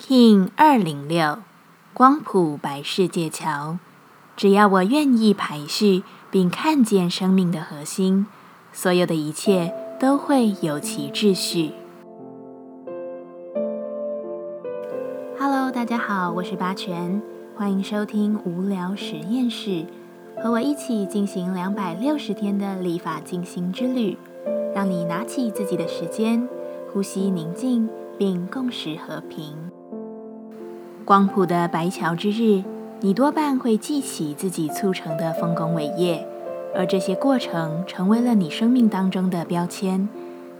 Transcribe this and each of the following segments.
King 二零六光谱白世界桥，只要我愿意排序并看见生命的核心，所有的一切都会有其秩序。Hello，大家好，我是八全，欢迎收听无聊实验室，和我一起进行两百六十天的立法进行之旅，让你拿起自己的时间，呼吸宁静，并共识和平。光谱的白桥之日，你多半会记起自己促成的丰功伟业，而这些过程成为了你生命当中的标签。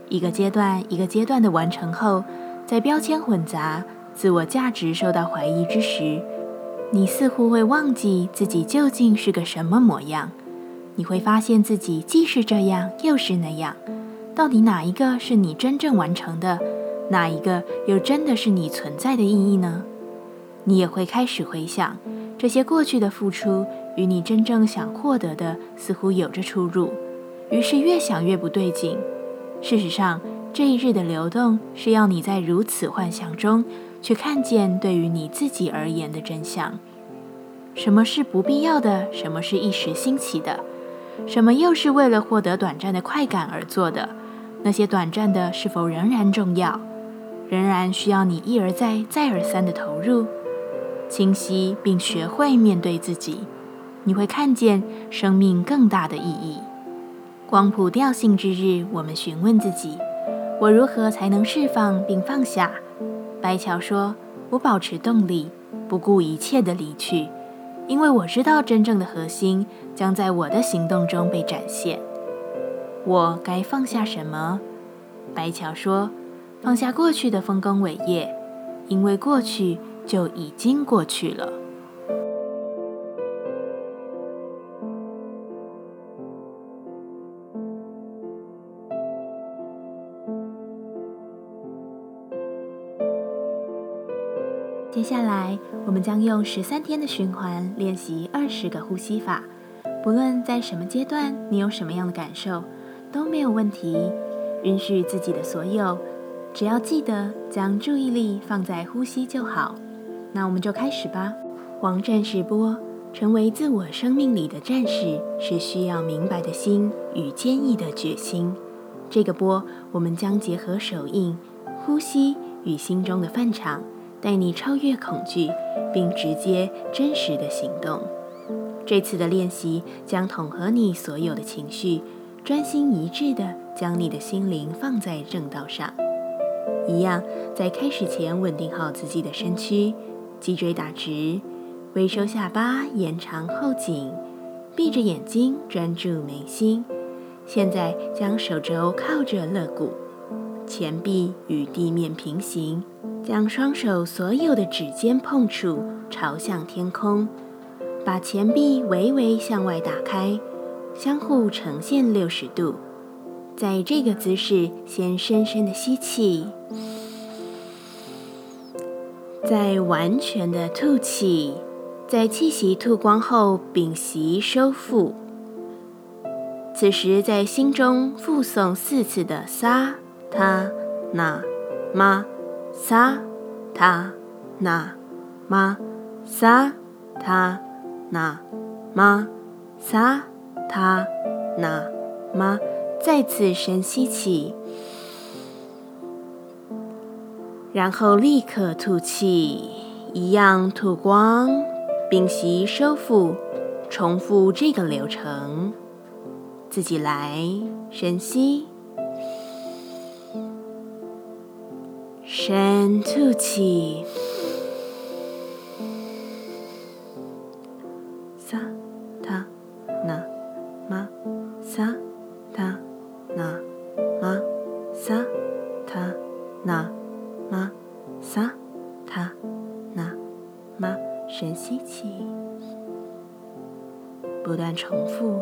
一个阶段一个阶段的完成后，在标签混杂、自我价值受到怀疑之时，你似乎会忘记自己究竟是个什么模样。你会发现自己既是这样，又是那样。到底哪一个是你真正完成的？哪一个又真的是你存在的意义呢？你也会开始回想，这些过去的付出与你真正想获得的似乎有着出入，于是越想越不对劲。事实上，这一日的流动是要你在如此幻想中，去看见对于你自己而言的真相：什么是不必要的，什么是一时兴起的，什么又是为了获得短暂的快感而做的？那些短暂的是否仍然重要，仍然需要你一而再、再而三的投入？清晰并学会面对自己，你会看见生命更大的意义。光谱调性之日，我们询问自己：我如何才能释放并放下？白桥说：“我保持动力，不顾一切的离去，因为我知道真正的核心将在我的行动中被展现。我该放下什么？”白桥说：“放下过去的丰功伟业，因为过去。”就已经过去了。接下来，我们将用十三天的循环练习二十个呼吸法。不论在什么阶段，你有什么样的感受，都没有问题。允许自己的所有，只要记得将注意力放在呼吸就好。那我们就开始吧。王战士播，成为自我生命里的战士，是需要明白的心与坚毅的决心。这个波，我们将结合手印、呼吸与心中的范场，带你超越恐惧，并直接真实的行动。这次的练习将统合你所有的情绪，专心一致的将你的心灵放在正道上。一样，在开始前稳定好自己的身躯。脊椎打直，微收下巴，延长后颈，闭着眼睛专注眉心。现在将手肘靠着肋骨，前臂与地面平行，将双手所有的指尖碰触朝向天空，把前臂微微向外打开，相互呈现六十度。在这个姿势，先深深的吸气。在完全的吐气，在气息吐光后屏息收腹。此时在心中复诵四次的萨他那玛萨他那玛萨他那玛萨他那玛，再次深吸气。然后立刻吐气，一样吐光，屏息收腹，重复这个流程。自己来，深吸，深吐气。撒他那玛撒他那玛撒他那。妈撒他那妈，深吸气，不断重复。